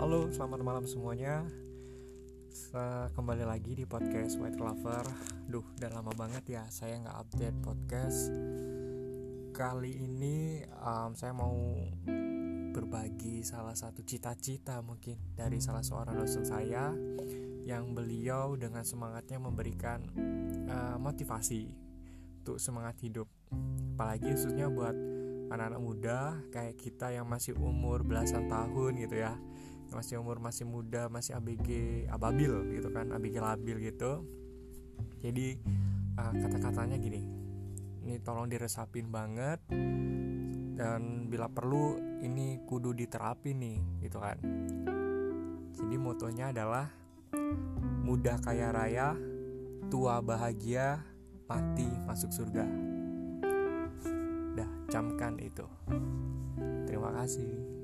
Halo, selamat malam semuanya. Kembali lagi di podcast White Clover. Duh, udah lama banget ya saya nggak update podcast. Kali ini um, saya mau berbagi salah satu cita-cita mungkin dari salah seorang dosen saya yang beliau dengan semangatnya memberikan uh, motivasi untuk semangat hidup. Apalagi khususnya buat anak-anak muda kayak kita yang masih umur belasan tahun gitu ya masih umur masih muda masih ABG ababil gitu kan ABG labil gitu jadi uh, kata-katanya gini ini tolong diresapin banget dan bila perlu ini kudu diterapi nih gitu kan jadi motonya adalah mudah kaya raya tua bahagia mati masuk surga camkan itu. Terima kasih.